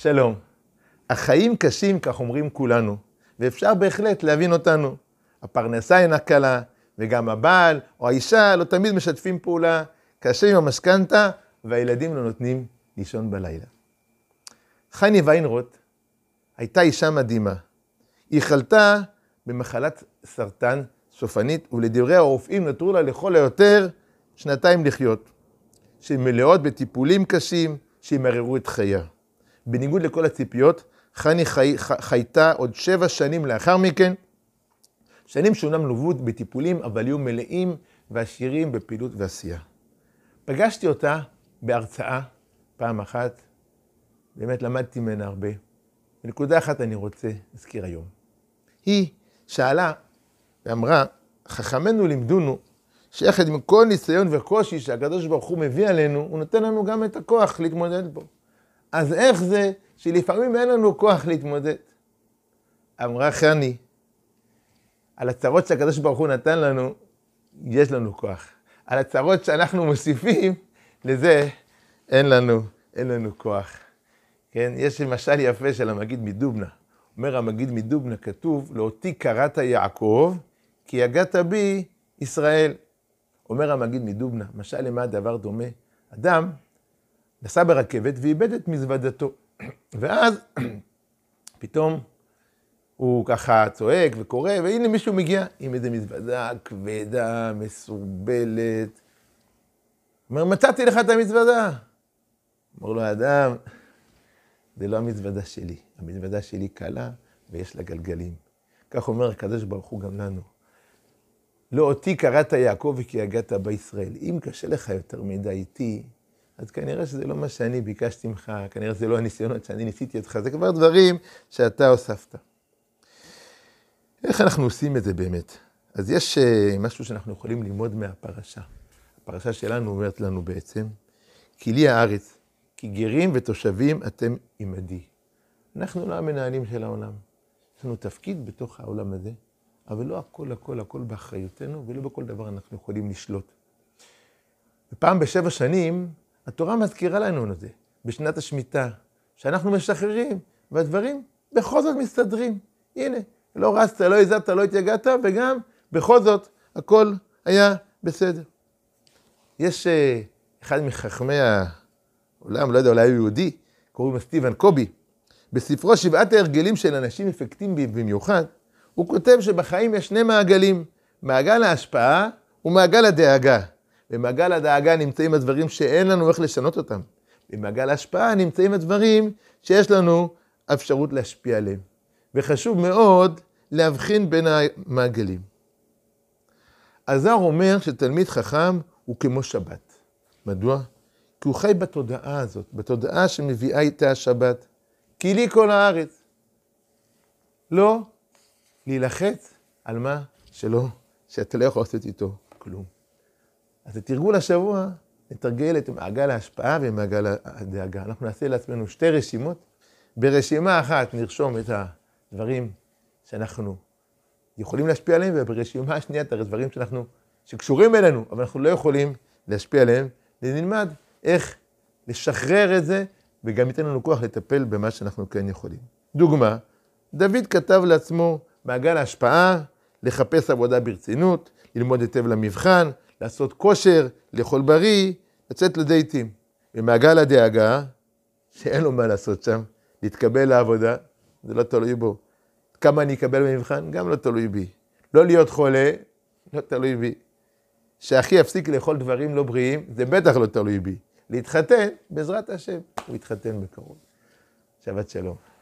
שלום. החיים קשים, כך אומרים כולנו, ואפשר בהחלט להבין אותנו. הפרנסה אינה קלה, וגם הבעל או האישה לא תמיד משתפים פעולה. קשה עם המשכנתה, והילדים לא נותנים לישון בלילה. חני ויינרוט הייתה אישה מדהימה. היא חלתה במחלת סרטן סופנית, ולדברי הרופאים נותרו לה לכל היותר שנתיים לחיות, שמלאות בטיפולים קשים שימררו את חייה. בניגוד לכל הציפיות, חני חי, חייתה עוד שבע שנים לאחר מכן, שנים שאומנם לוו בטיפולים, אבל היו מלאים ועשירים בפעילות ועשייה. פגשתי אותה בהרצאה פעם אחת, באמת למדתי ממנה הרבה. ונקודה אחת אני רוצה להזכיר היום. היא שאלה ואמרה, חכמינו לימדונו שיחד עם כל ניסיון וקושי שהקדוש ברוך הוא מביא עלינו, הוא נותן לנו גם את הכוח להתמודד בו. אז איך זה שלפעמים אין לנו כוח להתמודד? אמרה חני, על הצרות שהקדוש ברוך הוא נתן לנו, יש לנו כוח. על הצרות שאנחנו מוסיפים, לזה אין לנו, אין לנו כוח. כן, יש משל יפה של המגיד מדובנה. אומר המגיד מדובנה, כתוב, לאותי קראת יעקב, כי יגעת בי ישראל. אומר המגיד מדובנה, משל למה הדבר דומה? אדם נסע ברכבת ואיבד את מזוודתו. ואז פתאום הוא ככה צועק וקורא, והנה מישהו מגיע עם איזה מזוודה כבדה, מסורבלת. אומר, מצאתי לך את המזוודה. אומר לו האדם, זה לא המזוודה שלי, המזוודה שלי קלה ויש לה גלגלים. כך אומר הקדוש ברוך הוא גם לנו. לא אותי קראת יעקב וכי הגעת בישראל. אם קשה לך יותר מדי איתי, אז כנראה שזה לא מה שאני ביקשתי ממך, כנראה שזה לא הניסיונות שאני ניסיתי אותך, זה כבר דברים שאתה הוספת. איך אנחנו עושים את זה באמת? אז יש אה, משהו שאנחנו יכולים ללמוד מהפרשה. הפרשה שלנו אומרת לנו בעצם, כי לי הארץ, כי גרים ותושבים אתם עמדי. אנחנו לא המנהלים של העולם. יש לנו תפקיד בתוך העולם הזה, אבל לא הכל, הכל, הכל באחריותנו, ולא בכל דבר אנחנו יכולים לשלוט. ופעם בשבע שנים, התורה מזכירה לנו את זה, בשנת השמיטה, שאנחנו משחררים, והדברים בכל זאת מסתדרים. הנה, לא רצת, לא הזעת, לא התייגעת, וגם בכל זאת הכל היה בסדר. יש uh, אחד מחכמי העולם, לא יודע, אולי הוא יהודי, קוראים לו סטיבן קובי, בספרו שבעת ההרגלים של אנשים אפקטיביים במיוחד, הוא כותב שבחיים יש שני מעגלים, מעגל ההשפעה ומעגל הדאגה. במעגל הדאגה נמצאים הדברים שאין לנו איך לשנות אותם. במעגל ההשפעה נמצאים הדברים שיש לנו אפשרות להשפיע עליהם. וחשוב מאוד להבחין בין המעגלים. הזר אומר שתלמיד חכם הוא כמו שבת. מדוע? כי הוא חי בתודעה הזאת, בתודעה שמביאה איתה השבת. כי לי כל הארץ. לא להילחץ על מה שלא, שאתה לא יכול לעשות איתו כלום. אז לתרגול השבוע, נתרגל את מעגל ההשפעה ומעגל הדאגה. אנחנו נעשה לעצמנו שתי רשימות. ברשימה אחת נרשום את הדברים שאנחנו יכולים להשפיע עליהם, וברשימה השנייה את הדברים שאנחנו, שקשורים אלינו, אבל אנחנו לא יכולים להשפיע עליהם, ונלמד איך לשחרר את זה, וגם ייתן לנו כוח לטפל במה שאנחנו כן יכולים. דוגמה, דוד כתב לעצמו מעגל ההשפעה, לחפש עבודה ברצינות, ללמוד היטב למבחן, לעשות כושר, לאכול בריא, לצאת לדייטים. במעגל הדאגה, שאין לו מה לעשות שם, להתקבל לעבודה, זה לא תלוי בו. כמה אני אקבל במבחן, גם לא תלוי בי. לא להיות חולה, לא תלוי בי. שאחי יפסיק לאכול דברים לא בריאים, זה בטח לא תלוי בי. להתחתן, בעזרת השם, הוא יתחתן בקרוב. שבת שלום.